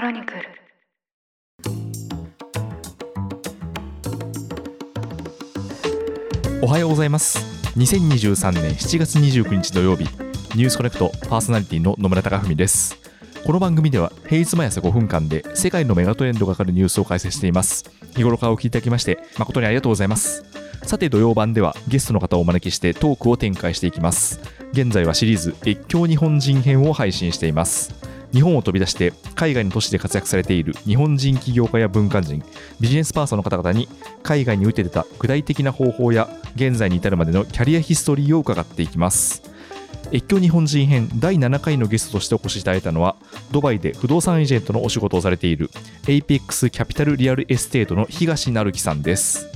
ロニクル。おはようございます。2023年7月29日土曜日ニュースコネクトパーソナリティの野村貴文です。この番組では平日毎朝5分間で世界のメガトレンドがかかるニュースを解説しています。日頃からお聞きいただきまして誠にありがとうございます。さて土曜版ではゲストの方をお招きしてトークを展開していきます。現在はシリーズ越境日本人編を配信しています。日本を飛び出して海外の都市で活躍されている日本人起業家や文化人ビジネスパーソンの方々に海外に打て出た具体的な方法や現在に至るまでのキャリアヒストリーを伺っていきます。越境日本人編第7回のゲストとしてお越しいただいたのはドバイで不動産エージェントのお仕事をされている APEX キャピタルリアルエステートの東成樹さんです。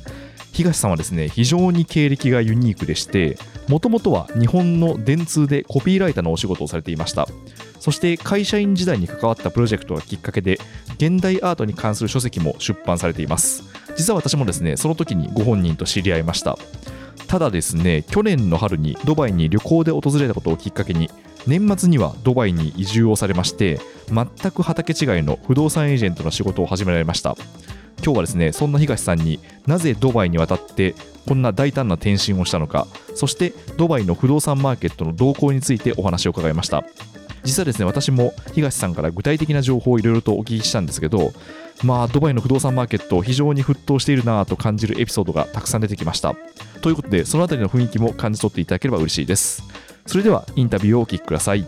東さんはですね非常に経歴がユニークでしてもともとは日本の電通でコピーライターのお仕事をされていました。そして会社員時代に関わったプロジェクトがきっかけで現代アートに関する書籍も出版されています。実は私もですねその時にご本人と知り合いました。ただですね去年の春にドバイに旅行で訪れたことをきっかけに年末にはドバイに移住をされまして全く畑違いの不動産エージェントの仕事を始められました。今日はですねそんな東さんになぜドバイに渡ってこんな大胆な転身をしたのかそしてドバイの不動産マーケットの動向についてお話を伺いました。実はですね私も東さんから具体的な情報をいろいろとお聞きしたんですけどまあドバイの不動産マーケット非常に沸騰しているなぁと感じるエピソードがたくさん出てきましたということでそのあたりの雰囲気も感じ取っていただければ嬉しいですそれではインタビューをお聞きください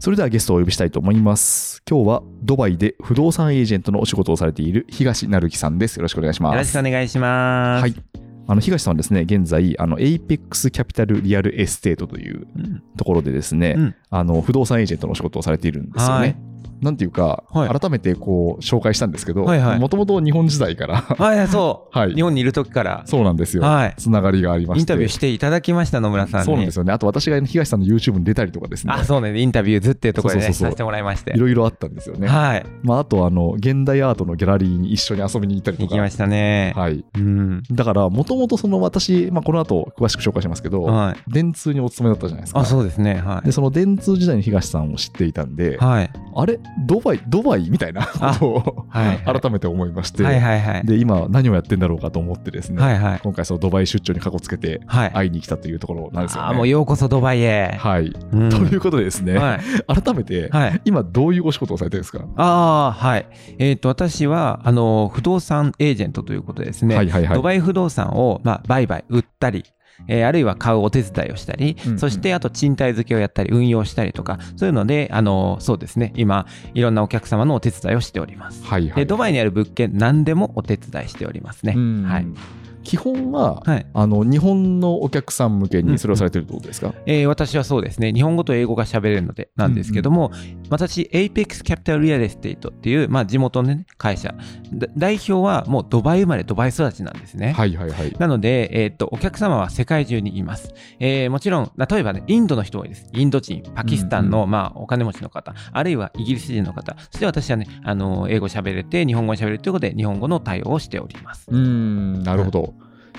それではゲストをお呼びしたいと思います。今日はドバイで不動産エージェントのお仕事をされている東成樹さんです。よろしくお願いします。よろしくお願いします。はい。あの東さんはですね、現在、あの APEX キャピタルリアルエステートといううん。ところでですね、うん。あの不動産エージェントのお仕事をされているんですよね。はいなんていうか、はい改めてこう紹介したんですけど、もともと日本時代から、はい、そう、はい日本にいる時から、そうなんですよ、はいつながりがありまして。インタビューしていただきました、野村さんに。そうなんですよね。あと私が東さんの YouTube に出たりとかですね、あ、そうね、インタビューズっていうところで、ね、そうそうそうそうさせてもらいましてい。ろいろあったんですよね。はい、まあ、あとあの現代アートのギャラリーに一緒に遊びに行ったりとか行きましたね。はい、うん。だからもともとその私、まあ、この後詳しく紹介しますけど、はい。電通にお勤めだったじゃないですかあ、そうですね。はでその電通時代に東さんを知っていたんで、い。はい。あれ？ドバイドバイみたいなことをはい。改めて思いまして、はいはいはい。で今何をやってんだろうかと思ってですね、はいはい。今回そのドバイ出張にかこつけてはい。会いに来たというところなんですよね。あ、もうようこそドバイへ。はい、うんということでですね、はい。改めて、はい。今どういうお仕事をされてるんですか、ああ、はい。えっ、と、私は、あの、不動産エージェントということでですね、はいはいはいドバイ不動産を、まあ、売買、売ったり、えーあるいは買うお手伝いをしたり、うんうんそしてあと賃貸付けをやったり、運用したりとか、そういうので、あの、そうですね、今、いろんなお客様のお手伝いをしております。はいはいで、ドバイにある物件、何でもお手伝いしておりますね。うんはい。基本は、はい。あの日本のお客さん向けにそれをされてるってことですか、えー私はそうですね、日本語と英語が喋れるのでなんですけども、私、Apex Capital Real Estate っていう、まあ、地元の、ね、会社、だ代表はもうドバイ生まれ、ドバイ育ちなんですね。はいはいはい。なので、えーっと、お客様は世界中にいます。えーもちろん、例えばね、インドの人多いです。インド人、パキスタンの、うんまあ、お金持ちの方、あるいはイギリス人の方、そして私はね、あの英語喋れて、日本語喋れるということで、日本語の対応をしております。うーん、なるほど。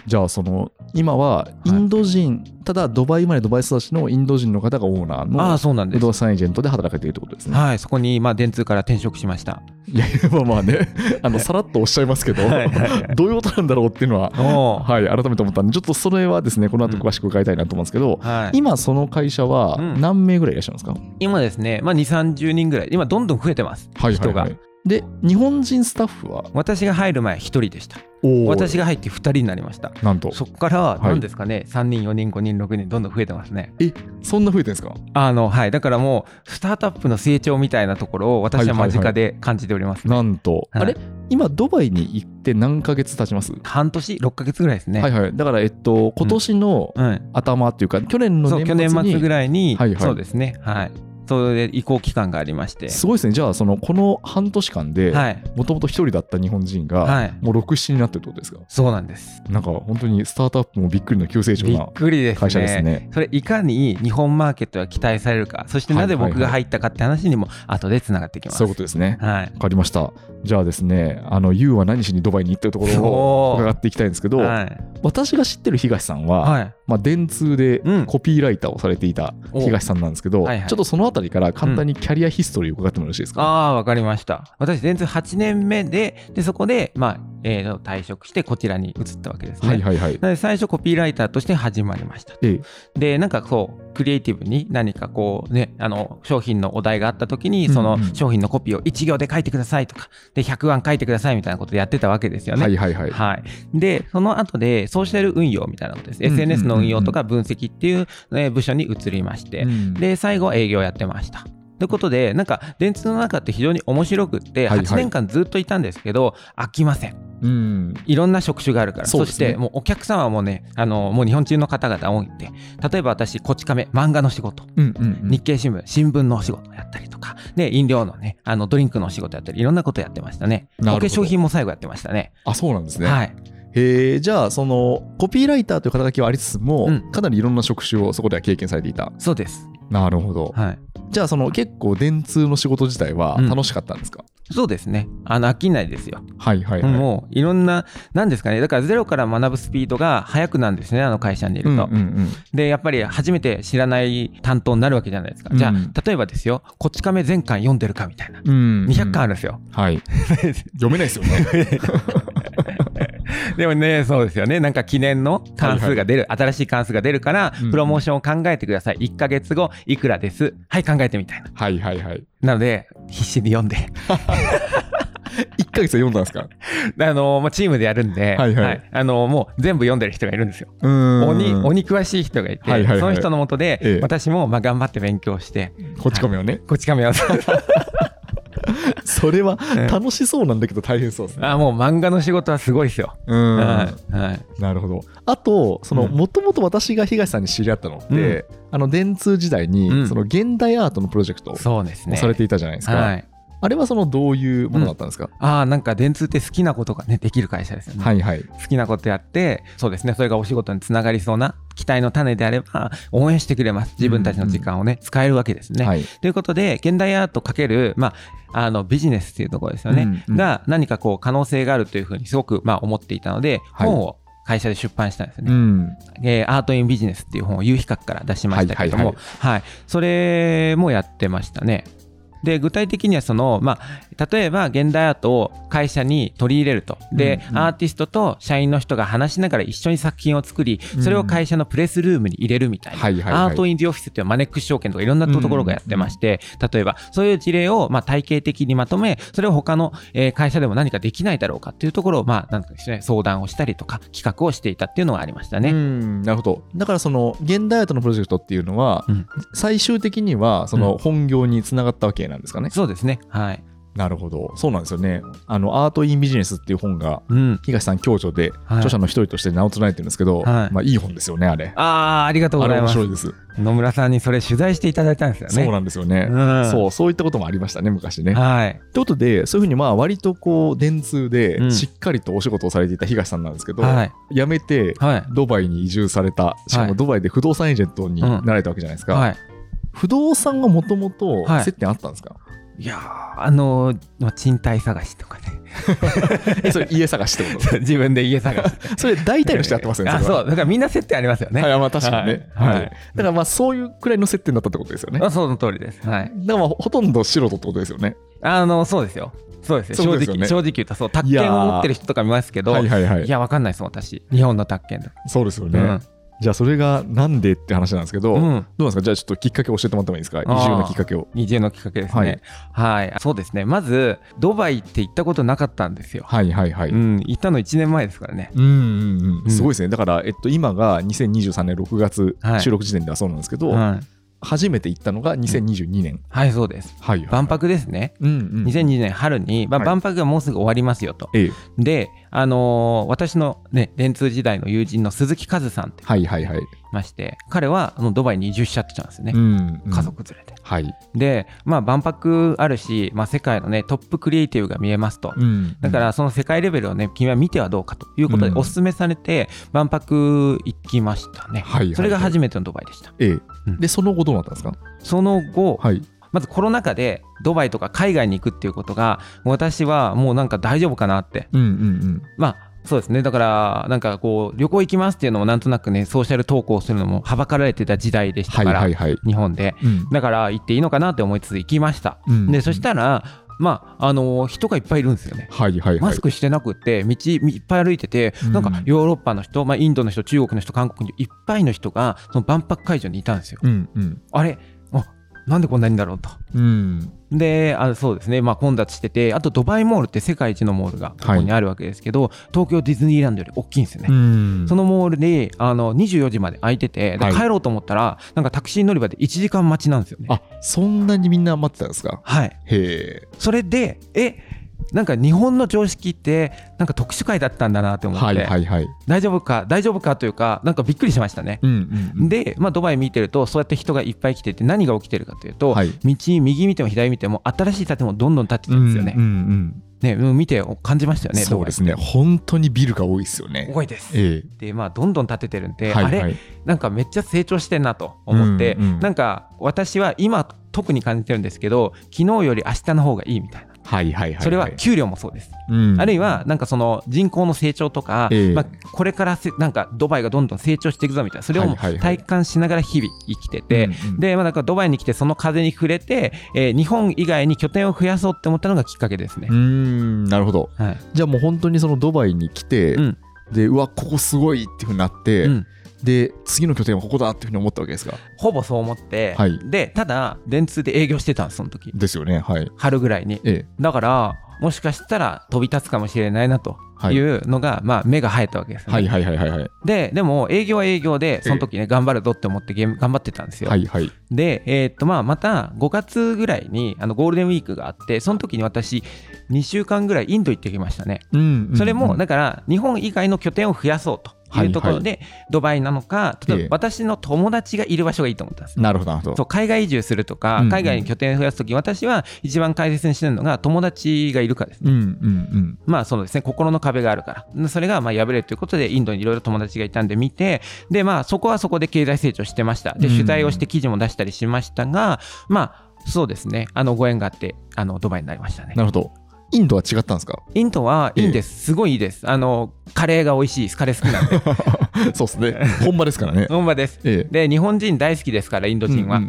じゃあ、その、今はインド人、ただドバイ生まれドバイ育ちのインド人の方がオーナーああ、のそうなんです。不動。産エージェントで働かれているってことですね。はい、そこに、まあ、電通から転職しました。いやいや、まあまあね、あの、さらっとおっしゃいますけど、はいはいはい。どういうことなんだろうっていうのは、はい、改めて思ったんで、ちょっとそれはですね、この後詳しく伺いたいなと思うんですけど、はい、今その会社はうん。何名ぐらいいらっしゃるんですか、今ですね、まあ、2、30人ぐらい、今、どんどん増えてます、はいはい人が。はい。で、日本人スタッフは？私が入る前、1人でした。私が入って2人になりました。なんと。そこから、い何ですかね、3人、4人、5人、6人、どんどん増えてますね。え、そんな増えてるんですか？あの、はい。だからもう、スタートアップの成長みたいなところを私は間近で感じております、ねなんと、はいあれ？今ドバイに行って何ヶ月経ちます、半年、6ヶ月ぐらいですね。はいはいだからえっと今年のうん。頭っていうか、去年のそう、年末に去年末ぐらいに、はいはいそうですね。はい。それで移行期間がありまして。すごいですね。じゃあそのこの半年間ではい。もともと一人だった日本人が、はい。もう67になってるってことですか？そうなんです。なんか本当にスタートアップもびっくりの急成長なくりですね。会社ですね。それいかに日本マーケットが期待されるかそしてなぜ僕が入ったかって話にも後でつながってきます、そういうことですね。はい。わかりました。じゃあですねあの YOU は何しにドバイに行ってるところを伺っていきたいんですけど、はい。私が知ってる東さんは、はい。まあ、電通でうん。コピーライターをされていたお。東さんなんですけど、はいはい。ちょっとそのあたりから簡単にキャリアヒストリーを伺ってもよろしいですか、ああ、わかりました。私、全然8年目で、で、そこで、まあ、えー退職して、こちらに移ったわけですね。はいはいはいなので、最初、コピーライターとして始まりました。ええで、なんかそう、クリエイティブに何かこうね、あの、商品のお題があった時に、その商品のコピーを1行で書いてくださいとか、で、100案書いてくださいみたいなことやってたわけですよね。はいはいはいはい。で、その後で、ソーシャル運用みたいなことです。SNS の運用とか分析っていう、えー部署に移りまして、うんで、最後は営業やってました。ということで、なんか、電通の中って非常に面白くって、はいはい8年間ずっといたんですけど、飽きません。うん。いろんな職種があるから。そね。して、もうお客様もね、あの、もう日本中の方々多いんで、例えば私、こち亀、漫画の仕事、うんうんうん。日経新聞、新聞のお仕事やったりとか、で、飲料のね、あの、ドリンクのお仕事やったり、いろんなことやってましたね。お化粧品も最後やってましたね。あそうなんですね、はい。へえじゃあそのコピーライターという肩書きはありつつも、うん。かなりいろんな職種をそこでは経験されていた。そうです。なるほど。はい。じゃあその結構電通の仕事自体はうん。楽しかったんですか、そうですね。あの、飽きないですよ。はいはいはい、もういろんな、なんですかね、だからゼロから学ぶスピードが速くなるんですね、あの会社にいると。うんうんうんで、やっぱり初めて知らない担当になるわけじゃないですか。うんじゃあ、例えばですよ、こち亀全巻読んでるかみたいな。うん200巻あるんですよ。はい 読めないですよね でもね、そうですよね。なんか記念の関数が出る、新しい関数が出るからうん、プロモーションを考えてください。1ヶ月後、いくらです？はい、考えてみたいな。はいはいはい。なので、必死に読んで、1ヶ月で読んだんですか？あのまあ、チームでやるんで、はいはい。あのもう全部読んでる人がいるんですよ。鬼鬼詳しい人がいて、はいはいはい。その人のもとで、ええ。私もまあ頑張って勉強して、こっち亀をね、こち亀を それはええ楽しそうなんだけど大変そうですね。あもう漫画の仕事はすごいですよ。うん。はいはい。なるほど。あとそのうん。もともと私が東さんに知り合ったのって、あの電通時代に、うん。その現代アートのプロジェクトを。されていたじゃないですか、はい、あれはそのどういうものだったんですか、ああなんか電通って好きなことがねできる会社ですよね。はいはい。好きなことやってそうですね。それがお仕事につながりそうな期待の種であれば応援してくれます。自分たちの時間をね、使えるわけですね。はい。ということで現代アートかける、まあ、あのビジネスっていうところですよね、うんうん。が何かこう可能性があるというふうにすごくまあ思っていたので、はい。本を会社で出版したんですよね。うん。えーアート・イン・ビジネスっていう本を有比較から出しましたけども、ははいい。それもやってましたね。で具体的にはその、まあ、例えば現代アートを会社に取り入れると。で、うんうん。アーティストと社員の人が話しながら一緒に作品を作りそれを会社のプレスルームに入れるみたいな、はいはいはい。 Art in the Office っていうマネックス証券とかいろんなところがやってまして、例えばそういう事例をまあ体系的にまとめそれを他のえー会社でも何かできないだろうかっていうところをまあなんかですね相談をしたりとか企画をしていたっていうのがありましたね。うん。なるほど。だからその現代アートのプロジェクトっていうのは、うん。最終的にはその本業につながったわけなんですかね、そうですね。はい。なるほどそうなんですよねあのアート・イン・ビジネスっていう本がうん。東さん共著ではい著者の一人として名を連ねてるんですけど、はいまあいい本ですよねあれああ、ありがとうございます。面白いです野村さんにそれ取材していただいたんですよね。そうなんですよね、うんそうそういったこともありましたね昔ねはい。ということでそういうふうにまあ割とこう電通うでんしっかりとお仕事をされていた東さんなんですけど、はい。辞めてはい。ドバイに移住されたしかはいもドバイで不動産エージェントになられたわけじゃないですか、はい。不動産がもともとはい接点あったんですか、いやーあのーまあ賃貸探しとかね。えそれ家探しってこと？自分で家探し。それ大体の人やってますよねあ、そう。だからみんな接点ありますよね。はい、まあ確かにね。はいはい。はいだからまあそういうくらいの接点だったってことですよね。だかあその通りです。はい。らまあほとんど素人ってことですよね。あの、そうですよ。そうですよ。正直、正直言うと、そう、宅建を持ってる人とか見ますけど、はいはいはいいや、わかんないです、私。日本の宅建だ。そうですよね。うんじゃあそれがなんでって話なんですけど、うんどうなんですか？じゃあちょっときっかけ教えてもらってもいいですか？移住のきっかけを。移住のきっかけですね。はい。そうですね。まず、ドバイって行ったことなかったんですよ。はいはいはい。うんうん、行ったの1年前ですからね。うんうんうんすごいですね。だから、えっと、今が2023年6月、はい収録時点ではそうなんですけど、は初めて行ったのが2022年、はいそうです。はいはい。万博ですね。うんうん2020年春に、まあ、はい。万博がもうすぐ終わりますよと、ええ。で、あのー私のね電通時代の友人の鈴木和さんってはいはいはい、いまして彼はあのドバイに移住しちゃってたんですよね、ん家族連れて。はい、で、まあ、万博あるし、まあ、世界のねトップクリエイティブが見えますと。んだからその世界レベルをね君は見てはどうかということでうん。お勧めされて万博行きましたね、はいはいはい。それが初めてのドバイでした。ええうん。でその後どうなったんですか？その後、はい。まずコロナ禍でドバイとか海外に行くっていうことが私はもうなんか大丈夫かなって。うんうんうん。まあそうですね。だからなんかこう旅行行きますっていうのもなんとなくねソーシャル投稿するのもはばかられてた時代でしたはいから、はいはい日本で。うん。だから行っていいのかなって思いつつ行きました、うん。でそしたらまああの人がいっぱいいるんですよね。はいはいはい。マスクしてなくって道いっぱい歩いててうん。なんかヨーロッパの人、まあ、インドの人中国の人韓国の人いっぱいの人がその万博会場にいたんですよ。うんうん。あれ？あなんでこんなにだろうと。うんであそうですね、まあ、混雑しててあとドバイモールって世界一のモールがここにあるわけですけど、東京ディズニーランドより大きいんですよね、ん。そのモールであの24時まで空いてて帰ろうと思ったら、なんかタクシー乗り場で1時間待ちなんですよね。あそんなにみんな待ってたんですか？はい。へえ。それでえなんか日本の常識ってなんか特殊会だったんだなって思って、はいはいはい。大丈夫か大丈夫かというかなんかびっくりしましたね、うんうんうん。で、まあ、ドバイ見てるとそうやって人がいっぱい来てて何が起きてるかというと、はい。道右見ても左見ても新しい建物どんどん建ってるんですよね。うんうんねうん見て感じましたよね。そうですね。本当にビルが多いですよね。多いです。えでまあどんどん建ててるんで、えはいはあれいなんかめっちゃ成長してんなと思って、うんうん。なんか私は今特に感じてるんですけど昨日より明日の方がいいみたいな。はいはいはいそれは給料もそうです。うん。あるいはなんかその人口の成長とか、ええ。まあ、これからせなんかドバイがどんどん成長していくぞみたいなそれをはいはいはい。体感しながら日々生きてて、で、まあ、だからドバイに来てその風に触れて、えー日本以外に拠点を増やそうって思ったのがきっかけですね。う。んなるほど。はい。じゃあもう本当にそのドバイに来て、うん。でうわここすごいっていうふうになって、うんで次の拠点はここだっていうふうに思ったわけですかほぼそう思って、はい。でただ電通で営業してたんですその時。ですよねはい。春ぐらいに。ええ。だからもしかしたら飛び立つかもしれないなとはい。いうのが、まあ、目が生えたわけですね、はいはいはいはいはい。ででも営業は営業でその時ね頑張るぞって思ってゲーム頑張ってたんですよ、はいはい。で、えーっとまあ、また5月ぐらいにあのゴールデンウィークがあってその時に私2週間ぐらいインド行ってきましたね。うんそれもうんだから日本以外の拠点を増やそうというところでドバイなのか例えええ。ば私の友達がいる場所がいいと思ったんです。なるほどなるほど。そう海外移住するとかうんうん。海外に拠点を増やす時私は一番大切にしてるのが友達がいるかですね。うんうんうん。まあそうですね心の壁があるから。それがまあ破れるということでインドにいろいろ友達がいたんで見てでまあそこはそこで経済成長してました。でうん。取材をして記事も出したりしましたがまあそうですね。あのご縁があってあのドバイになりましたね。なるほどインドは違ったんですか？インドはいいんですすごいいいです。あのカレーが美味しいです。カレー好きなんで。そうですね。本場ですからね。ほんまです。ええ。で日本人大好きですからインド人は、うん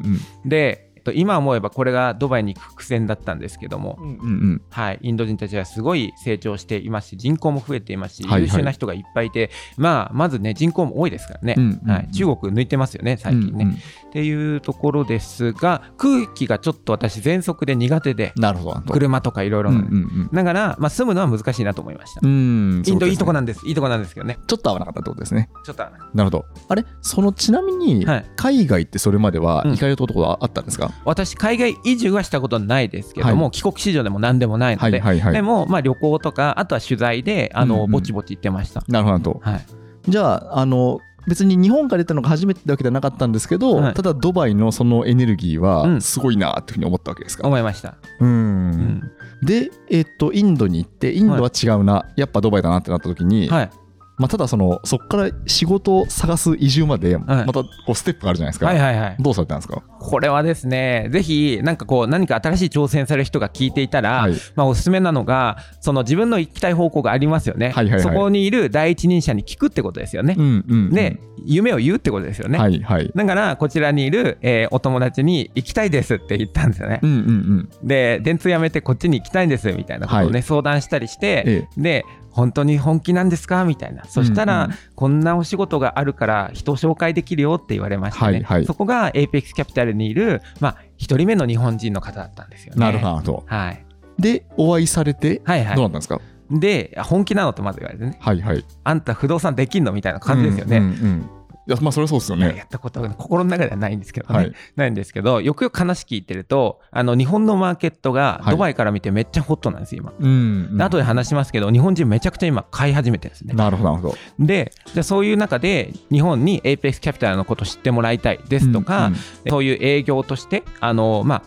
うん。でと今思えばこれがドバイに行く苦戦だったんですけども、うんうんうん。はい、インド人たちはすごい成長していますし人口も増えていますし、はいはい。優秀な人がいっぱいいて、まあ、まずね人口も多いですからね、うんうんうん。はい、中国抜いてますよね最近ね、うんうんっていうところですが空気がちょっと私喘息で苦手でなるほど。車とかいろいろだから、まあ、住むのは難しいなと思いました、うんインドいいとこななんです。いいとこなんですけどね。ちょっと合わなかったってことですね。ちょっとなるほど。あれ？そのちなみにはい。海外ってそれまではうん。行かれたことはあったんですか、私海外移住はしたことないですけども、は帰国子女でも何でもないので、はいはいはい。でも、まあ、旅行とかあとは取材であの、うん。うんぼちぼち行ってました、なるほど。はい、じゃああの別に日本から出たのが初めてってわけではなかったんですけど、はい。ただドバイのそのエネルギーうん。はすごいなっていうふうに思ったわけですか、思いました、うん。うん。で、えっとインドに行ってインドは違うな、やっぱドバイだなってなった時に、はいまあ、ただそのそこから仕事を探す移住までまたこうステップがあるじゃないですか、はいはいはい。どうされたんですか？これはですねぜひなんかこう何か新しい挑戦される人が聞いていたら、はい。まあ、おすすめなのがその自分の行きたい方向がありますよね、はいはいはい。そこにいる第一人者に聞くってことですよね、うんうんうん。で夢を言うってことですよね、はいはい。だからこちらにいる、えーお友達に行きたいですって言ったんですよね、うんうんうん。で電通辞めてこっちに行きたいんですみたいなことをね、はい。相談したりして、え。で本当に本気なんですか？みたいな。そしたら、うん。うんこんなお仕事があるから人を紹介できるよって言われましてね、はいはい。そこが APEX キャピタルにいる、まあ、一人目の日本人の方だったんで。すよね。なるほど。はい、でお会いされてはいはい。どうなったんですか、で本気なのとまず言われてね。はいはい。あんた不動産できんの？みたいな感じですよね、うんうんやまあそれはそうですよね。いややったことは心の中ではないんですけどね、はい。ないんですけどよくよく話聞いてるとあの日本のマーケットがはい。ドバイから見てめっちゃホットなんですよ今。うんで後で話しますけど日本人めちゃくちゃ今買い始めてるんですね。なるほどなるほど。ででそういう中で日本に APEX キャピタルのことを知ってもらいたいですとか、うんうん。そういう営業としてあの、まあ、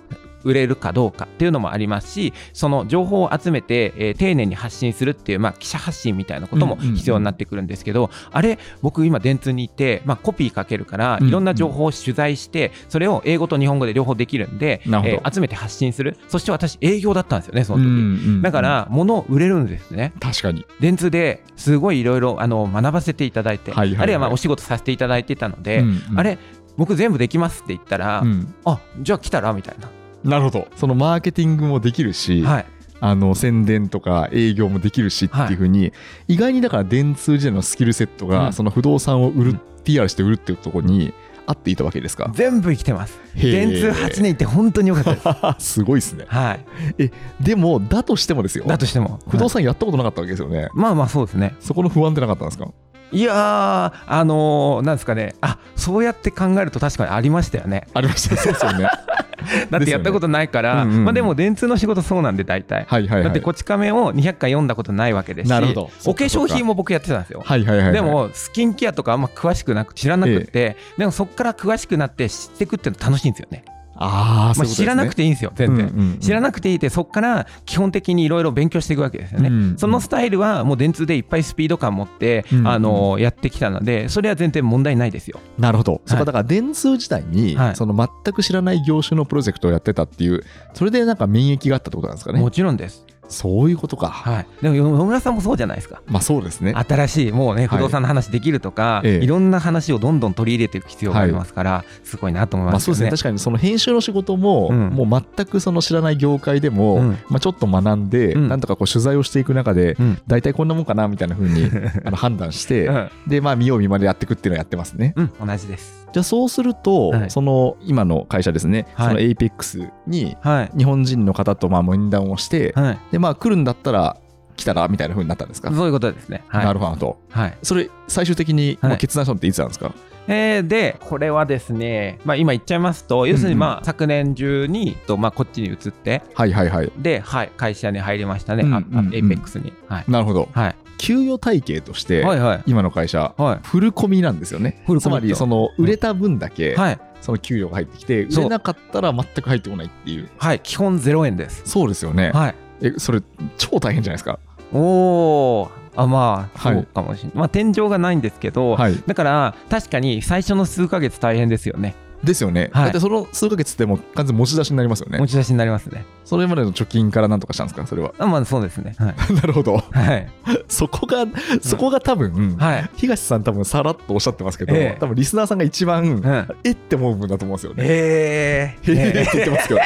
売れるかどうかっていうのもありますしその情報を集めて、えー丁寧に発信するっていう、まあ、記者発信みたいなこともうんうんうん。必要になってくるんですけど、あれ僕今電通にいて、まあ、コピーかけるからうんうん。いろんな情報を取材してそれを英語と日本語で両方できるんで、えー集めて発信する。そして私営業だったんですよねその時、うんうんだから物売れるんですね。確かに。電通ですごいいろいろあの学ばせていただいて、はいはいはい。あるいはまあお仕事させていただいてたので、うんうん。あれ僕全部できますって言ったら、うん。あじゃあ来たら？みたいな、なるほど。そのマーケティングもできるし、はい、あの宣伝とか営業もできるしっていうふうに、意外にだから電通時代のスキルセットが、うん。その不動産を売る、うん。PR して売るっていうところにあっていたわけですか？全部生きてます。電通8年いて本当に良かったです。すごいですね。はい。でもだとしてもですよ。だとしても。不動はい産やったことなかったわけですよね、まあまあそうですね。そこの不安ってなかったんですか？いやーあのーなんですかね。あそうやって考えると確かにありましたよね。ありましたそうですよね。だってやったことないから、うんうんうん。まあでも電通の仕事そうなんで大体、はいはいはい。だってこち亀を200回読んだことないわけですしなるほど。そお化粧品も僕やってたんですよ。はいはいはいはい。でもスキンケアとかあんま詳しくなく知らなくて、でもそこから詳しくなって知っていくっていうの楽しいんですよね。ああ、まあ、知らなくていいんですよ全然、うんうんうん。知らなくていいってそこから基本的にいろいろ勉強していくわけですよね、うん。そのスタイルはもう電通でいっぱいスピード感持って、うんあのやってきたのでそれは全然問題ないですよ。なるほど、そこはだから電通時代に、はい。その全く知らない業種のプロジェクトをやってたっていうそれでなんか免疫があったってことなんですかね。もちろんです、そういうことか、はい、でも野村さんもそうじゃないですか。まあそうですね。新しいもうねはい。不動産の話できるとか、ええ。いろんな話をどんどん取り入れていく必要がありますから、すごいなと思いまあますよね。そうですね。確かにその編集の仕事も、うん。もう全くその知らない業界でも、うん。まあ、ちょっと学んで、うん。なんとかこう取材をしていく中で、うん。大体こんなもんかなみたいな風にあの 判断して、うん。でまあ見よう見までやっていくっていうのをやってますね。うん、同じです。じゃあそうすると、はいその今の会社ですね、はいその APEX にはい。日本人の方とまあ面談をして、はい。でまあ来るんだったら来たらみたいな風になったんですか、そういうことですね。はい。なるほどはい。それ最終的にはいもう決断したのっていつなんですか、えーで、これはですね、まあ、今言っちゃいますと、要するに、うんうんまあ、昨年中に、とまあ、こっちに移って、はいはいはいで、はい、会社に入りましたね、あうんうんうんあ APEX に。はい。なるほどはい。給与体系として、はいはい。今の会社はい。フルコミなんですよねつまりその売れた分だけ、はい。その給与が入ってきて売れなかったら全く入ってこないっていうはい。基本0円です。そうですよね、はい。えそれ超大変じゃないですかおー。あ、まあ、はいそうかもしれない。まあ、天井がないんですけど、はいだから、確かに最初の数ヶ月大変ですよね。ですよね、はいだってその数ヶ月ってもう完全持ち出しになりますよね持ち出しになりますね。それまでの貯金からなんとかしたんですかそれはあまあ、そうですね。はい。なるほどはい。そこがそこが多分、はい。東さん多分さらっとおっしゃってますけど、ええ多分リスナーさんが一番、うん。えって思う分だと思うんですよね。えへえって言ってますけど、ね、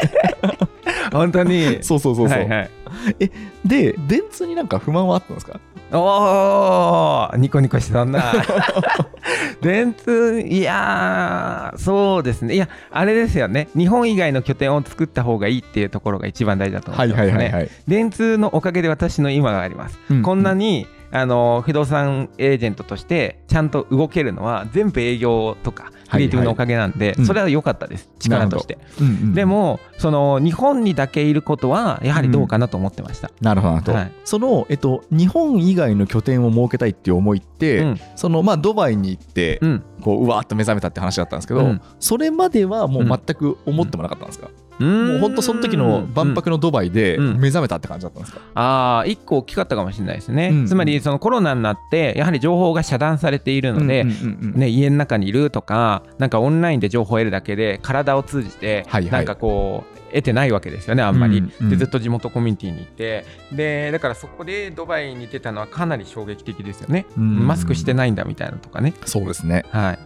本当に。そうそうそうそう、はいはい。で電通になんか不満はあったんですか？おーニコニコしてたんだ。電通、いやー、そうですね。いや、あれですよね。日本以外の拠点を作った方がいいっていうところが一番大事だと思はいいますね。電通のおかげで私の今があります。うんこんなに、あの不動産エージェントとしてちゃんと動けるのは全部営業とかクリエイティブのおかげなんで、うん。それは良かったです、力として。でもその日本にだけいることはやはりどうかなと思ってました。なるほど。はい。その、えっと、日本以外の拠点を設けたいっていう思いって、うん。そのまあドバイに行って、うん。こううわーっと目覚めたって話だったんですけど、うん。それまではもう全く思ってもなかったんですか、ももう本当その時の万博のドバイでうん。目覚めたって感じだったんですか、ああ一個大きかったかもしれないですね、うん。つまりそのコロナになってやはり情報が遮断されているので、うんうんうんうん。ね、家の中にいるとかなんかオンラインで情報を得るだけで体を通じてはいはい。なんかこう得てないわけですよねあんまり、うんうんでずっと地元コミュニティにいて。でだからそこでドバイに出たのはかなり衝撃的ですよね、うん。マスクしてないんだみたいなのとかね。そうですね。はい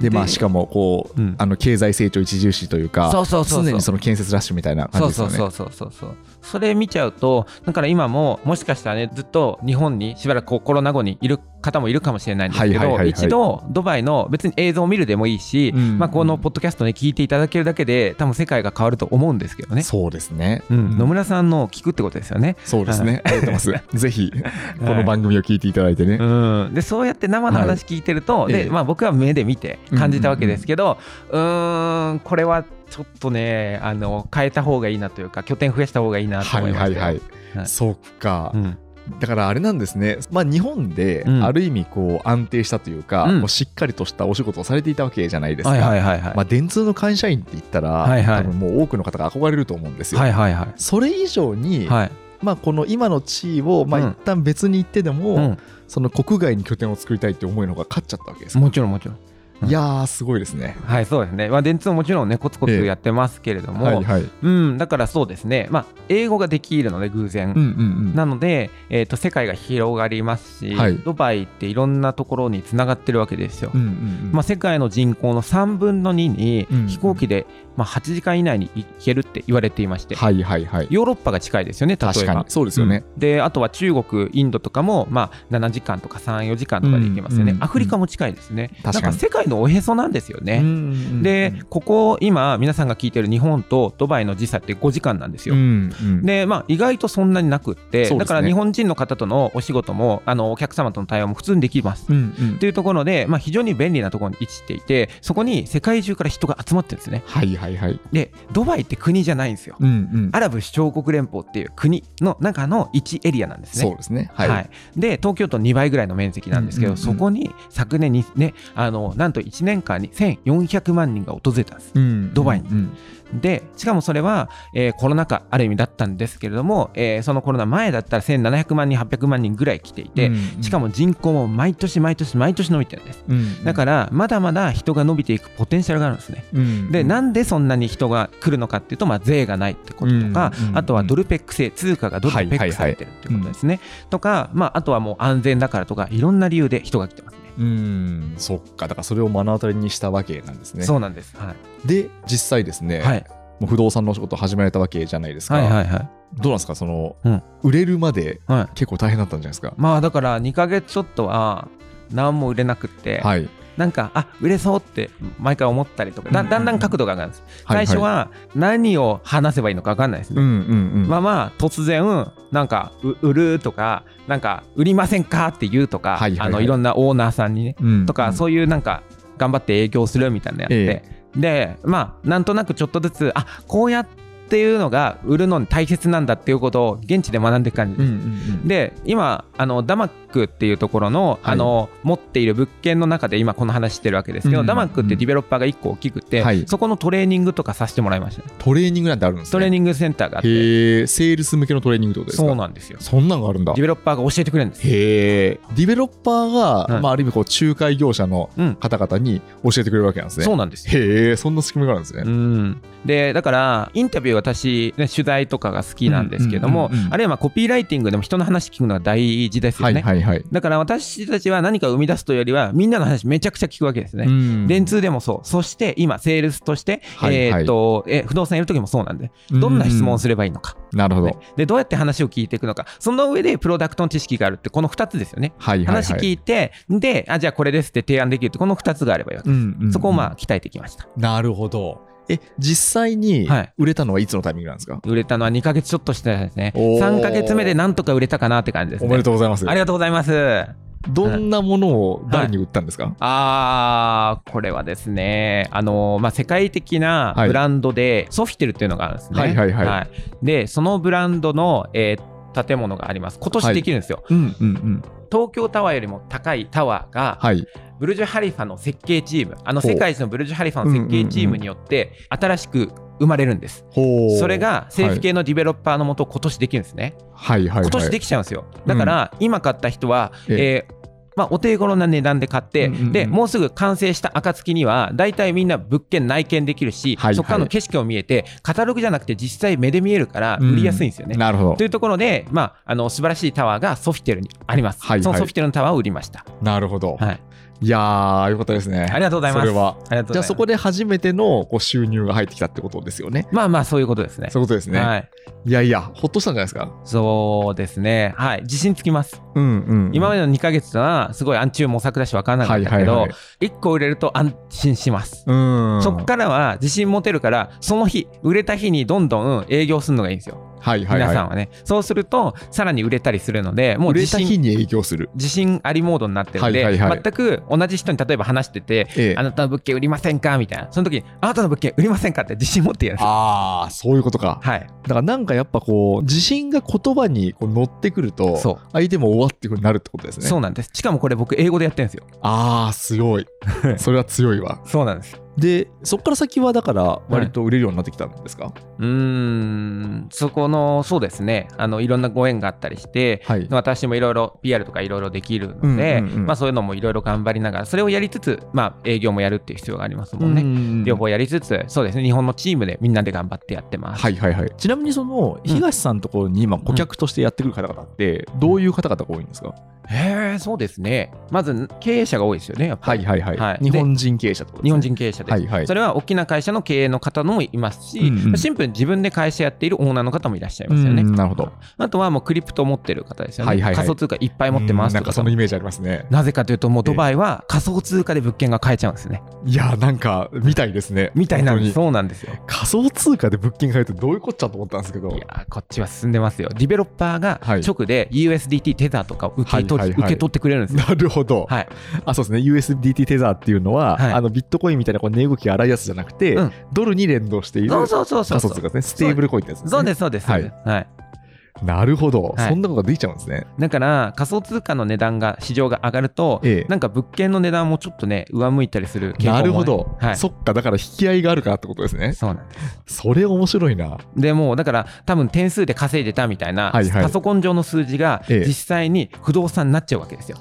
でまあでしかもこう、うん。あの経済成長著しいというかそうそうそうそう。常にその建設ラッシュみたいな感じですよね。そうそうそうそうそうそれ見ちゃうとだから今ももしかしたらねずっと日本にしばらくコロナ後にいる方もいるかもしれないんですけどはいはいはいはい一度ドバイの別に映像を見るでもいいし、うんまあ、このポッドキャストで聞いていただけるだけで多分世界が変わると思うんですけどね。そうですね。うん、野村さんのを聞くってことですよね。そうですね。ありがとうございます。ぜひ、この番組を聞いていただいてね。うん、でそうやって生の話聞いてると、ではいええまあ、僕は目で見て感じたわけですけど、うーんこれはちょっとねあの変えた方がいいなというか拠点増やした方がいいなとはい思いますよ。はいはい。はい。そっか。うん。だからあれなんですね、まあ、日本でうん。ある意味こう安定したというか、うん。もうしっかりとしたお仕事をされていたわけじゃないですか。はいはいはいはい、まあ、電通の会社員って言ったら、はいはい。多分もう多くの方が憧れると思うんですよ。はいはいはい。それ以上に、はい。まあ、この今の地位を、まあ、うん。一旦別に行ってでも、うん。その国外に拠点を作りたいって思いの方が勝っちゃったわけですか。もちろんもちろんいやーすごいですね。はいそうですね、まあ、電通ももちろんねコツコツやってますけれども、はいはい。うん、だからそうですね、まあ、英語ができるので偶然、うんうんうん。なので、えー、と世界が広がりますし、はい。ドバイっていろんなところにつながってるわけですよ。うんうんうん。まあ、世界の人口の3分の2にうん。飛行機で、まあ、8時間以内に行けるって言われていまして、はいはいはい。ヨーロッパが近いですよね、例えば。確かにそうですよね。うんであとは中国、インドとかも、まあ、7時間とか3、4時間とかで行けますよね、うんうんアフリカも近いですね、確かになんか世界のおへそなんですよね。うんうんうんで、ここ、今、皆さんが聞いてる日本とドバイの時差って5時間なんですよ。うんうんで、まあ、意外とそんなになくって、ねだから日本人の方とのお仕事も、あのお客様との対応も普通にできます。うんうんというところで、まあ、非常に便利なところに位置していて、そこに世界中から人が集まってるんですね。はいはいはい。で、ドバイって国じゃないんですよ。うんうん。アラブ首長国連邦っていう国の中の1エリアなんですね。そうですね。はい。はい、で東京都2倍ぐらいの面積なんですけど、うんうんうんそこに昨年にねあのなんと1年間に1400万人が訪れたんです。うんドバイにうんでしかもそれは、えーコロナ禍ある意味だったんですけれども、えーそのコロナ前だったら1700万人800万人ぐらい来ていて、うんしかも人口も毎年毎年毎年伸びてるんです。うんだからまだまだ人が伸びていくポテンシャルがあるんですね。うんでなんでそんなに人が来るのかっていうと、まあ、税がないってこととか、うんうんあとはドルペック制通貨がドルペックされてるっていうことですね、とか、まあ、あとはもう安全だからとかいろんな理由で人が来てますね。うん。そっか。だからそれを目の当たりにしたわけなんですね。そうなんです、はい。で実際ですね、はい、もう不動産のお仕事始められたわけじゃないですか。はいはいはい。どうなんですか？その、うん。売れるまではい。結構大変だったんじゃないですか？まあだから2ヶ月ちょっとは何も売れなくって、はい。なんかあ売れそうって毎回思ったりとかだだんだん角度が上がるんです、最初は何を話せばいいのか分かんないですね。まあまあ突然なんかう売るとかなんか売りませんかって言うとか、はいあのいろんなオーナーさんにねうんとか、そういうなんか頑張って営業するみたいなのやって、でまあなんとなくちょっとずつあこうやっていうのが売るのに大切なんだっていうことを現地で学んでいく感じです。うんうんうん。で今あのダマックっていうところの,、はいあの持っている物件の中で今この話してるわけですけど、うんダマックってディベロッパーが1個大きくて、はいそこのトレーニングとかさせてもらいましたねトレーニングなんてあるんですね。トレーニングセンターがあってへえ、セールス向けのトレーニングってことですか？そうなんですよそんなのがあるんだディ。ベロッパーが教えてくれるんですへえ。ディベロッパーが、はいまあ、ある意味こう仲介業者のうん方々に教えてくれるわけなんですね。そうなんですよへえ、そんな仕組みがあるんですね。うん、でだからインタビュー私、ね、取材とかが好きなんですけども、あるいはまあコピーライティングでも人の話聞くのが大事ですよはいね、はいはい。だから私たちは何か生み出すというよりはみんなの話めちゃくちゃ聞くわけですね、うん。電通でもそう。そして今セールスとして、はいはい。えーっとえ不動産やる時もそうなんでどんな質問をすればいいのか、なるほど。ね。でどうやって話を聞いていくのか。その上でプロダクトの知識があるってこの2つですよね。はいはいはい。話聞いてであじゃあこれですって提案できるってこの2つがあればいいわけ、うんうんうん。そこをまあ鍛えてきました。なるほど。え、実際にはい。売れたのはいつのタイミングなんですか、売れたのは2ヶ月ちょっとしてですね。おー。3ヶ月目でなんとか売れたかなって感じですね。おめでとうございます。あ。りがとうございます。どんなものを誰に売ったんですか、あーこれはですねあの、まあ、世界的なはい。ブランドでソフィテルっていうのがあるんですね、はいはいはい。でそのブランドの、えー建物があります。今年できるんですよ、うんうんうん。東京タワーよりも高いタワーがはい。ブルジュ・ハリファの設計チームあの世界一のブルジュ・ハリファの設計チームによって新しく生まれるんです。それが政府系のディベロッパーのもと今年できるんですね、はいはいはい。今年できちゃうんですよ。だから今買った人は、え。えーまあ、お手頃な値段で買って、うんうんうんでもうすぐ完成した暁には大体みんな物件内見できるし、はいはいそこからの景色を見えてカタログじゃなくて実際目で見えるから売りやすいんですよね。なるほどと。いうところで、まあ、あの素晴らしいタワーがソフィテルにあります、はいはいそのソフィテルのタワーを売りました。なるほど。はいいやー、よかったですね。ありがとうございますそれは。じゃあそこで初めてのこう収入が入ってきたってことですよね。まあまあそういうことですねそういうことですね。はいいやいや、ほっとしたんじゃないですか？そうですねはい自信つきますうんうん今までの2ヶ月はすごい暗中模索だし分からなかったけど、1個売れると安心します、うん。そっからは自信持てるからその日売れた日にどんどん営業するのがいいんですよ、はいはいはい。皆さんはねそうするとさらに売れたりするのでもう売れ自信た日に営業する。自信ありモードになってるんで、はいはいはい全く同じ人に例えば話してて、ええあなたの物件売りませんか？みたいなその時にあなたの物件売りませんか？って自信持ってやるああ、そういうことか。はいだからなんかやっぱこう、自信が言葉にこう乗ってくると、そう相手も終わっていうふうになるってことですね。そうなんですしかもこれ僕英語でやってるんですよああ、強い。それは強いわ。そうなんですで、そっから先はだから、割と売れるようになってきたんですか、うーんそこのそうですね。あのいろんなご縁があったりしてはい。私もいろいろ PR とかいろいろできるので、うんうんうんまあ、そういうのもいろいろ頑張りながらそれをやりつつ、まあ、営業もやるっていう必要がありますもんね、ね両方やりつつそうですね日本のチームでみんなで頑張ってやってます、はいはいはい。ちなみにその、東さんのところに今顧客としてやってくる方々って、どういう方々が多いんですか、へえそうですね。まず経営者が多いですよねやっぱり、はいはいはい。はい。日本人経営者ってことですね。日本人経営者です、はいはい。それは大きな会社の経営の方のもいますし、うんうんシンプルに自分で会社やっているオーナーの方もいらっしゃいますよね。うんなるほど。あとはもうクリプトを持ってる方ですよね。はいはいはい仮想通貨いっぱい持ってますうんなんかとかそのイメージありますね。なぜかというと、もうドバイは仮想通貨で物件が買えちゃうんですね。いやーなんか、みたいですね。みたいなんです。本そうなんですよ。仮想通貨で物件買えるってどういうこっちゃと思ったんですけど。いやーこっちは進んでますよ。ディベロッパーがはい直で USDT テザーとかを受け取り、はいはいはい受け取ってくれるんですよ。なるほど。はい。あ、そうですね。USDT テザーっていうのは、はいあのビットコインみたいなこう値動きが荒いやつじゃなくて、うんドルに連動している。仮想通貨ですね。ステーブルコインってやつですね。そうです、そうです。はいはい。なるほど、はいそんなことができちゃうんですね。だから仮想通貨の値段が市場が上がると、ええなんか物件の値段もちょっとね上向いたりする傾向もねなるほど、はい、そっか、だから引き合いがあるからってことですね。そうなんですそれ面白いな。でもうだから多分点数で稼いでたみたいな、はいはいパソコン上の数字がええ実際に不動産になっちゃうわけですよ。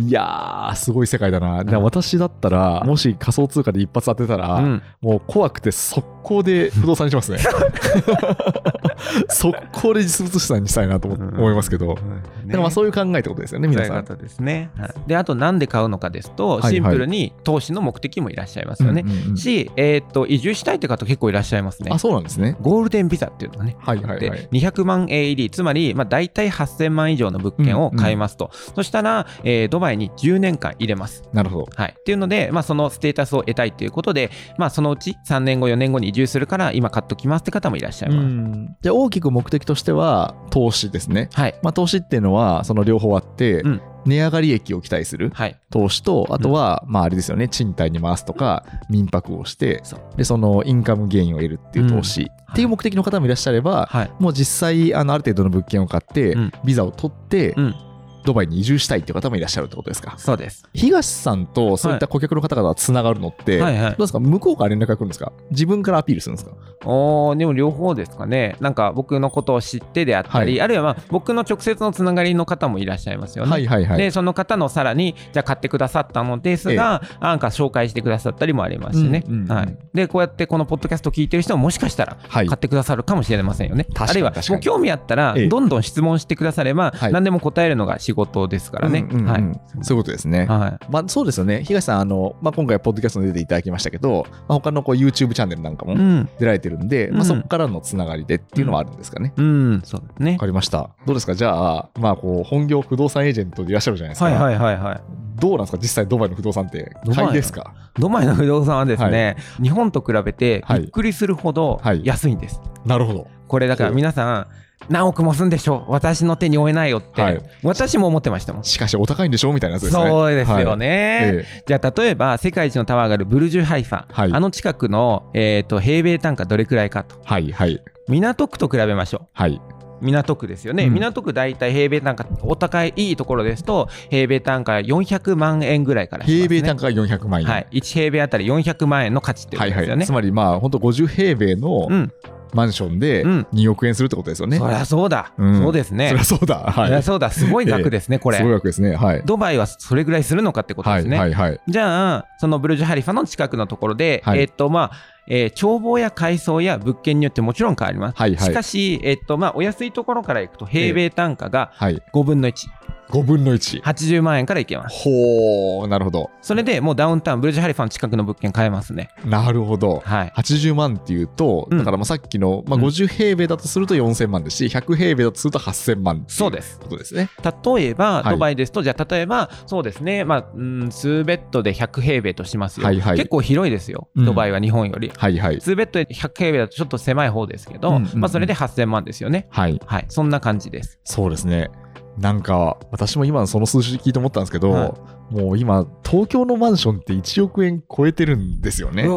いやー、すごい世界だな。だから私だったら、もし仮想通貨で一発当てたら、うん、もう怖くて速攻で不動産にしますね。速攻で実物資産にしたいなと思いますけど。だからまあそういう考えってことですよね、皆さ。んことですね。はいであとなんで買うのかですと、シンプルに投資の目的もいらっしゃいますよね。うんうんうんし、えーっと移住したいって方結構いらっしゃいますねあ、。そうなんですね。ゴールデンビザっていうのがね。はいはいはいで200万 AED つまり、まあ、大体8000万以上の物件を買いますと、そしたら、えードバイに10年間入れます。なるほど。はい、っていうので、まあ、そのステータスを得たいということで、まあ、そのうち3年後4年後に移住するから今買っときますって方もいらっしゃいます。うん。じゃあ大きく目的としては投資ですね。はい、まあ、投資っていうのはその両方あって、うん。値上がり益を期待するはい、投資とあとはまああれですよね。賃貸に回すとか民泊をしてそう。でそのインカムゲインを得るっていう投資、うんっていう目的の方もいらっしゃれば、はい、もう実際あのある程度の物件を買って、うん。ビザを取って、うんドバイに移住したいっていう方もいらっしゃるってことですか？そうです。東さんとそういった顧客の方々がつながるのって、はいはい。どうですか？向こうから連絡が来るんですか？自分からアピールするんですか？おーでも両方ですかね。なんか僕のことを知ってであったり、はい。あるいはまあ僕の直接のつながりの方もいらっしゃいますよね。はいはいはい。でその方のさらにじゃあ買ってくださったのですが、なんか紹介してくださったりもありますしね、うんうんうん。はい、でこうやってこのポッドキャスト聞いてる人ももしかしたらはい。買ってくださるかもしれませんよね、確かにあるいはもう興味あったらええ。どんどん質問してくだされば、はい。何でも答えるのが仕事ですからね、うんうんうん。はい。そういうことですね。はい。まあ、そうですよね。東さん、あのまあ、今回、ポッドキャストに出ていただきましたけど、まあ、他のこう YouTube チャンネルなんかもうん、出られてるんで、まあ、うんそこからのつながりでっていうのはあるんですかね。うん、そうですね。わかりました。どうですか？じゃあ、まあ、こう本業不動産エージェントでいらっしゃるじゃないですか。はいはいはいはい。どうなんですか？実際ドバイの不動産って買いですか？ドバイの不動産はですね、日本と比べてはいびっくりするほどはい。安いんです、なるほど。これだから皆さん何億もすんでしょ私の手に負えないよって、はい。私も思ってましたもん。しかしお高いんでしょみたいなやつですね。そうですよはい。じゃあ例えば世界一のタワーがあるブルジュハイファ、はい。あの近くの、えー、と平米単価どれくらいかと。はいはい。港区と比べましょはい。う港区ですよね、うん。港区大体平米単価お高いいいところですと平米単価400万円ぐらいからね、平米単価が400万円。はい、1平米あたり400万円の価値っていうはいはい。ことですよね、つまりまあ本当50平米のうん、マンションでうん2億円するってことですよね。そりゃそうだ、うんそうですねそりゃそうだ。はい。そりゃそうだすごい額ですね、これすごい額ですね。はい。ドバイはそれぐらいするのかってことはいですね、はいはい。じゃあそのブルジュハリファの近くのところで、はいえーっとまあえー眺望や階層や物件によってもちろん変わります。はいはいしかし、えっとまあ、お安いところからいくと平米単価がはい。5分の1、5分の1。80万円からいけます。ほー、なるほど。それでもうダウンタウン、ブルジュハリファの近くの物件買えますね。なるほど。はい。80万っていうと、うんだからまあさっきの、まあ、うん50平米だとすると4000万ですし、100平米だとすると8000万そうです。ことですね。例えば、はいドバイですと、じゃあ例えば、そうですね、まあ、うん、数ベッドで100平米としますよ。はいはい結構広いですよ、うんドバイは日本より。はいはい。数ベッドで100平米だとちょっと狭い方ですけど、うんうんうんまあ、それで8000万ですよね。はい。はい、そんな感じです。そうですね。なんか、私も今その数字聞いて思ったんですけど、はもう今、東京のマンションって1億円超えてるんですよね。フフ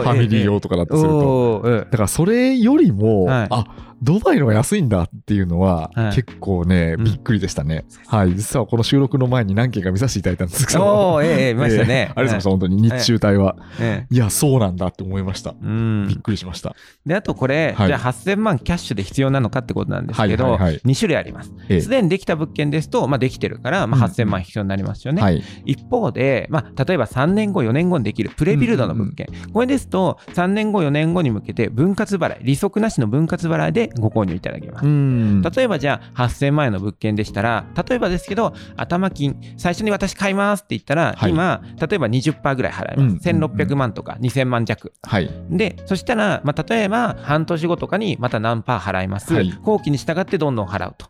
ァミリー用とかだとすると。おーえだからそれよりも、はいあドバイの方が安いんだっていうのは、はい結構ね、うんびっくりでしたね。はい、実はこの収録の前に何件か見させていただいたんですけえど、ええええ 見ましたね。えーありがとうございました、本当に日中帯は。えいや、そうなんだって思いました。えうんびっくりしました。であとこれ、はいじゃあ8000万キャッシュで必要なのかってことなんですけど、はいはいはい2種類あります。ええすでにできた物件ですと、まあ、できてるから、まあ、うん8000万必要になりますよね。はい。一方で、まあ、例えば3年後、4年後にできるプレビルドの物件、これですと、3年後、4年後に向けて分割払い、利息なしの分割払いでご購入いただけます。ん例えばじゃあ8000万円の物件でしたら、例えばですけど、頭金、最初に私買いますって言ったら、はい今、例えば20%ぐらい払います。うん1600万とか2000万弱。はい。で、そしたら、まあ、例えば半年後とかにまた何パー払います。はい後期に従ってどんどん払うと。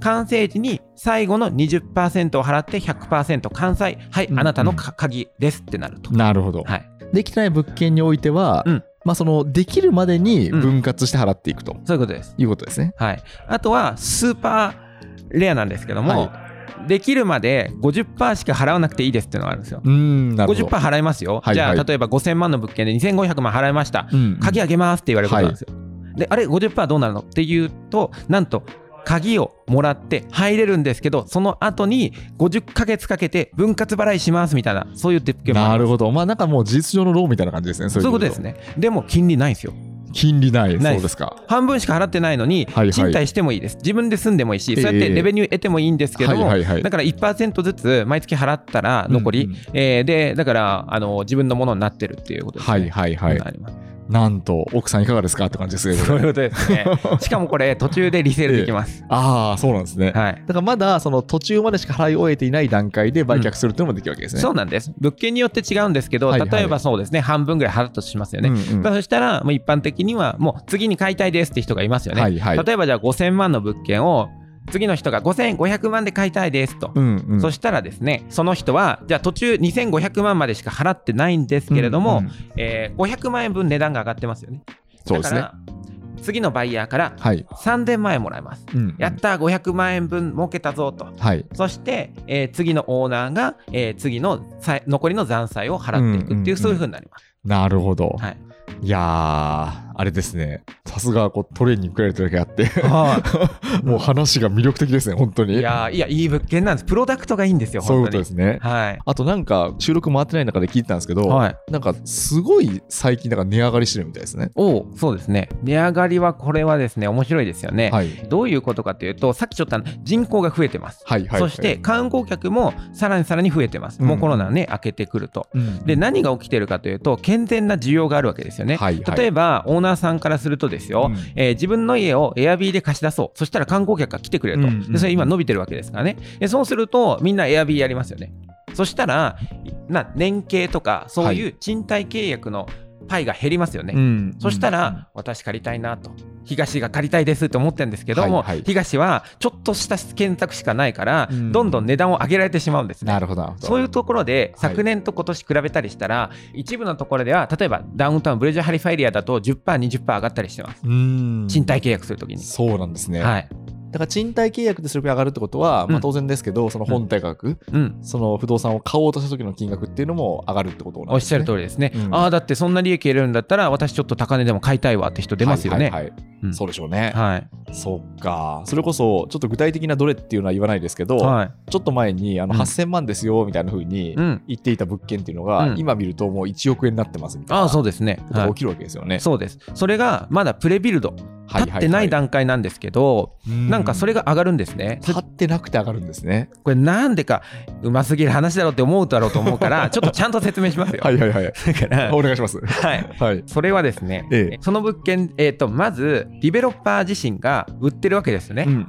完成時に最後の20%を払って100%完済。はい、うんあなたのか鍵ですってなると。なるほど。はい。できてない物件においては、うんまあその、できるまでに分割して払っていくとそういうことです。いうことですね。はい。あとは、スーパーレアなんですけども、はできるまで50%しか払わなくていいですっていうのがあるんですよ。うーん、なるほど。50%払いますよ。はいはいじゃあ、例えば5000万の物件で2500万払いました。うん鍵あげますって言われることなんですよ。で、あれ、50%どうなるの？っていうと、なんと、鍵をもらって入れるんですけど、その後に50ヶ月かけて分割払いしますみたいな、そういう物件もあるなるほど。まあなんかもう事実上のローンみたいな感じですね。そういうことですね。ね。でも、金利ないんですよ。金利ない。そうですか。半分しか払ってないのに、賃貸してもいいです。自分で住んでもいいし、そうやってレベニュー得てもいいんですけども、はいはいはいだから1%ずつ毎月払ったら残り、うんうんえーで、だからあの自分のものになってるっていうことですね。はいはいはいなんと、奥さんいかがですかって感じですね。そういうことですね。しかもこれ、途中でリセールできます。ああ、そうなんですね。はい。だからまだその途中までしか払い終えていない段階で売却するっていうのもできるわけですね。そうなんです。物件によって違うんですけど、はいはい例えばそうですね、半分ぐらい払ったとしますよね。うんうんまあそしたら、もう一般的には、もう次に買いたいですって人がいますよね。はいはい例えばじゃあ5000万の物件を、次の人が5500万で買いたいですと。うんうん。そしたらですね、その人は、じゃあ途中2500万までしか払ってないんですけれども、うんうんえー500万円分値段が上がってますよね。そうですね次のバイヤーからはい。3000万円もらえます。うんやったー、500万円分儲けたぞと。はい。そして、えー次のオーナーが、えー次の残りの残債を払っていくっていう、うんうんうんそういうふうになります。なるほど。はい。いやー、あれですね。さすがこうトレーニングくれるだけあって、もう話が魅力的ですね、本当に。いやーいや、いい物件なんです。プロダクトがいいんですよ、そういう。ことですね。はい。あとなんか収録回ってない中で聞いてたんですけど、はいなんかすごい最近なんか値上がりしてるみたいですね。おうそうですね。値上がりは、これはですね、面白いですよね。はい。どういうことかというと、さっきちょっと人口が増えてます。はいはい。そして、観光客もさらにさらに増えてます。うんもうコロナね、明けてくると。うん、で、何が起きてるかというと、健全な需要があるわけですよね。はいはい例えば、オーナーさんからするとですよ、うんえー自分の家をエアビーで貸し出そう。そしたら観光客が来てくれると。うんうんでそれ今伸びてるわけですからね。でそうすると、みんなエアビーやりますよね。そしたら、な年計とか、そういう賃貸契約のパイが減りますよね。うんそしたら、私借りたいなと。東が借りたいですって思ってるんですけども、はいはい東はちょっとした選択しかないから、うんどんどん値段を上げられてしまうんですね。なるほど。そういうところで、はい昨年と今年比べたりしたら、一部のところでは、例えばダウンタウン、ブレジャーハリファエリアだと10%、20%上がったりしてます。賃貸契約するときに。そうなんですね。はい。だから賃貸契約でする上がるってことは、まうんあ当然ですけど、その本体価格、うん。その不動産を買おうとした時の金額っていうのも上がるってことなんおっしゃですね。る通りですね。うんああ、だってそんな利益得れるんだったら、私ちょっと高値でも買いたいわって人出ますよね。はいはいはいうんそうでしょうね。はい。そっか。それこそ、ちょっと具体的などれっていうのは言わないですけど、はい。ちょっと前にあのうん8000万ですよみたいな風にうん。言っていた物件っていうのが、うん今見るともう1億円になってますみたいなあそうですね。はいとが起きるわけですよね。そうです。それがまだプレビルド立ってない段階なんですけど、なんかそれが上がるんですね。立ってなくて上がるんですね。これなんでかうますぎる話だろうって思うだろうと思うから ちょっとちゃんと説明しますよ。はいはいはい。だからお願いします。はい。はい。それはですね、ええその物件、えー、とまずディベロッパー自身が売ってるわけですよね。うんうん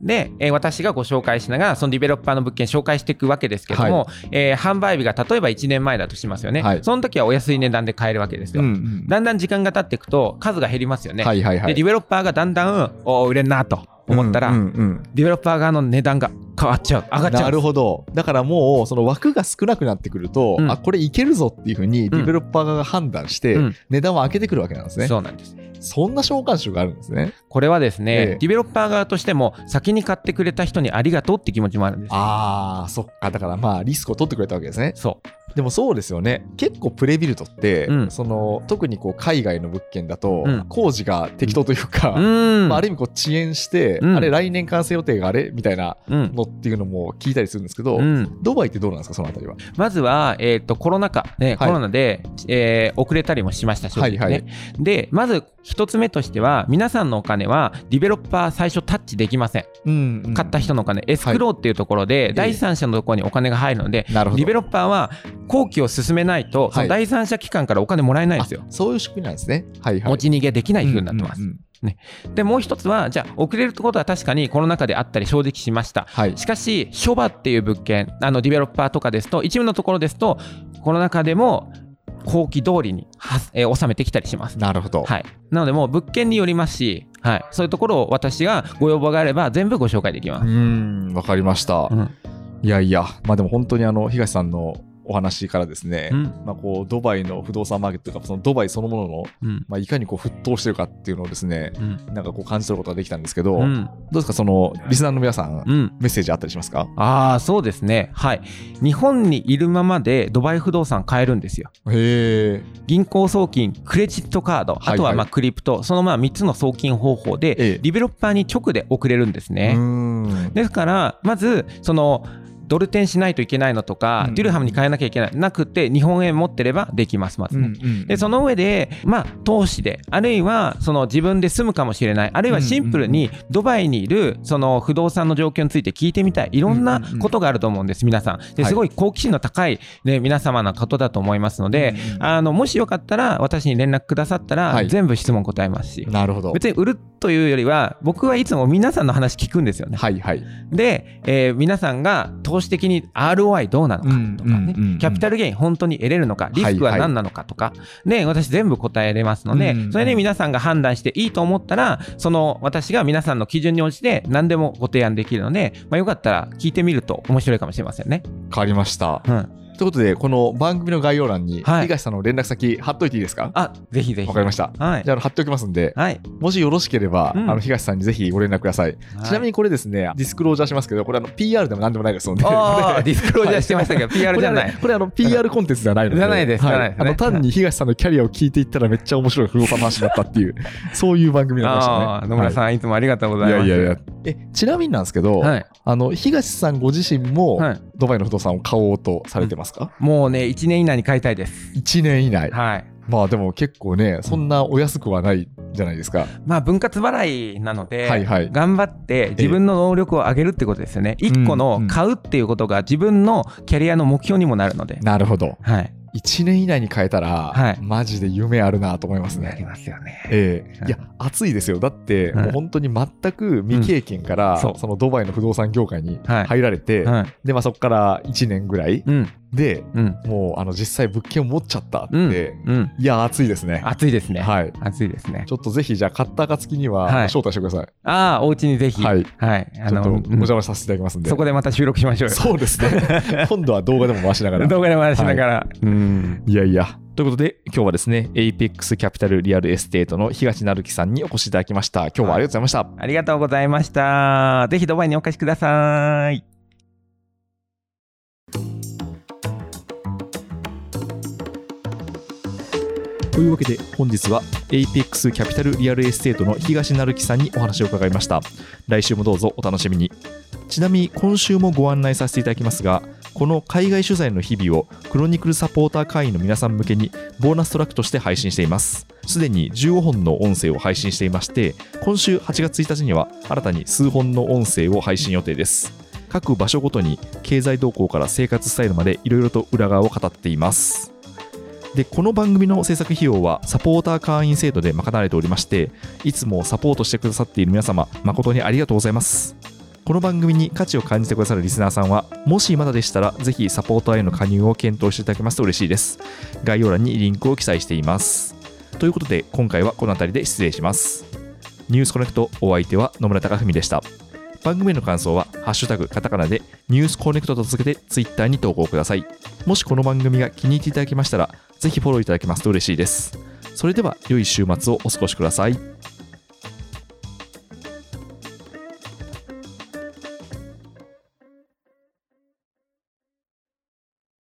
うん。で、えー私がご紹介しながらそのディベロッパーの物件紹介していくわけですけども、えー販売日が例えば1年前だとしますよね、はい。その時はお安い値段で買えるわけですよ、うんうん。だんだん時間が経っていくと数が減りますよね、はいはいはい。でディベロッパーがだんだんお売れんなと思ったら、うんうんうんディベロッパー側の値段が変わっちゃう上がっちゃうなるほど。だからもう、その枠が少なくなってくると、うんあ、これいけるぞっていうふうにディベロッパー側が判断して、うん値段を上げてくるわけなんですね。そうなんですそんな召喚集があるんですね。これはですね、ええディベロッパー側としても先に買ってくれた人にありがとうって気持ちもあるんですあー、そっか。だからまあ、リスクを取ってくれたわけですね。そでもそうですよね。結構プレビルドって、うん。その特にこう海外の物件だと、うん。工事が適当というか、ううん、まあ、ある意味こう遅延して、うん。あれ来年完成予定があれ？みたいなうん。のっていうのも聞いたりするんですけど、うん、ドバイってどうなんですか、そのあたりは？まずは、えー、とコロナ禍、ねはい。コロナで、えー遅れたりもしました、正直ね。はいはいで、まず一つ目としては、皆さんのお金はディベロッパー最初タッチできません。うんうん。買った人のお金、エスクローっていうところで、第三者のところにお金が入るので、なるほど。ディベロッパーは工期を進めないと、その第三者機関からお金もらえないんですよ。そういう仕組みなんですね。はいはい。持ち逃げできない風になってます。うんうんうんで、もう一つは、じゃあ、遅れることは確かにコロナ禍であったり、正直しました。はい。しかし、諸場っていう物件、あのディベロッパーとかですと、一部のところですと、コロナ禍でも後期通りには、えー収めてきたりします。なるほど。はい、なので、もう物件によりますし、はい、そういうところを私がご要望があれば、全部ご紹介できまうす。ん、わかりました。うんいやいや、まあでも本当にあの、東さんのお話からですね、うんまあこう、ドバイの不動産マーケットとか、そのドバイそのものの、うんまあいかにこう沸騰してるかっていうのをですね、うんなんかこう感じ取ることができたんですけど、どううんですか、その、リスナーの皆さん、うんメッセージあったりしますか？ああ、そうですね。はい。日本にいるままでドバイ不動産買えるんですよ。へえ。銀行送金、クレジットカード、はいはいあとはまあクリプト、そのまあ3つの送金方法で、ええディベロッパーに直で送れるんですね。うん。ですから、まず、その、ドル転しないといけないのとか、うん。デュルハムに変えなきゃいけない、なくて、日本円持ってればできます、まずね。で、その上で、まあ、投資で、あるいは、その自分で住むかもしれない、あるいはシンプルにドバイにいる、その不動産の状況について聞いてみたい、いろんなことがあると思うんです、皆さん。ではい。すごい好奇心の高い、ね、皆様のことだと思いますので、あの、もしよかったら、私に連絡くださったら、はい。全部質問答えますし、なるほど。別に売るというよりは、僕はいつも皆さんの話聞くんですよね。はいはい。で、えー皆さんが投資的に ROI どうなのかとかね、うんうんうんうんキャピタルゲイン本当に得れるのか、リスクは何なのかとか、で、私全部答えれますので、うんうんそれで皆さんが判断していいと思ったら、その私が皆さんの基準に応じて何でもご提案できるので、まあ、よかったら聞いてみると面白いかもしれませんね。変わりました。うん。ということで、この番組の概要欄に、はい東さんの連絡先貼っといていいですか？あ、ぜひぜひ。わかりました。はいじ。ゃあ貼っておきますんで、はい。もしよろしければ、うんあの東さんにぜひご連絡ください。ちなみにこれですね、ディスクロージャーしますけど、これあの PR でもなんでもないですので、ディスクロージャーしてましたけど、PR じゃない。これ,、あの PR コンテンツではないので、じゃないですはいですねあの単に東さんのキャリアを聞いていったらめっちゃ面白い不動産の話になったっていう、そういう番組になりましたね。野村さん、い、つもありがとうございます。いやいやいや。え、ちなみになんですけど、はい。あの東さんご自身も、はい。ドバイの不動産を買おうとされてますか、もうね、1年以内に買いたいです。1年以内。はい。まあでも結構ね、そんなお安くはないじゃないですか。まあ分割払いなので、はいはい頑張って自分の能力を上げるってことですよね。一個うんうんの買うっていうことが自分のキャリアの目標にもなるので。なるほど。はい。1年以内に変えたら、はいマジで夢あるなと思いますなりね。ますよね。ええいや、熱いですよ。だって、はいもう本当に全く未経験から、うんそのドバイの不動産業界にはい入られて、はい。で、まあそこから1年ぐらいうん。で、うん。もうあの実際物件を持っちゃったって、うん。うん。いや、熱いですね。暑いですね。はい。暑いですね。ちょっとぜひ、じゃあ、買った暁には、はい招待してください。ああ、お家にぜひ。はい。はい。ちょっとおうん邪魔させていただきますんで。そこでまた収録しましょうよ。そうですね。今度は動画でも回しながら。動画で回しながら。うん。いやいや。ということで、今日はですね、APEX キャピタルリアルエステートの東成樹さんにお越しいただきました。今日はありがとうございました。ありがとうございました。ぜひドバイにお越しください。というわけで本日は APEX キャピタルリアルエステートの東成樹さんにお話を伺いました。来週もどうぞお楽しみに。ちなみに今週もご案内させていただきますがこの海外取材の日々をクロニクルサポーター会員の皆さん向けにボーナストラックとして配信しています。すでに15本の音声を配信していまして今週8月1日には新たに数本の音声を配信予定です。各場所ごとに経済動向から生活スタイルまでいろいろと裏側を語っています。でこの番組の制作費用はサポーター会員制度で賄われておりましていつもサポートしてくださっている皆様誠にありがとうございます。この番組に価値を感じてくださるリスナーさんはもしまだでしたらぜひサポーターへの加入を検討していただけますと嬉しいです。概要欄にリンクを記載しています。ということで今回はこの辺りで失礼します。ニュースコネクトお相手は野村貴文でした。番組への感想は、ハッシュタグ、カタカナで、ニュースコネクトと続けて、ツイッターに投稿ください。もしこの番組が気に入っていただけましたら、ぜひフォローいただけますと嬉しいです。それでは、良い週末をお過ごしください。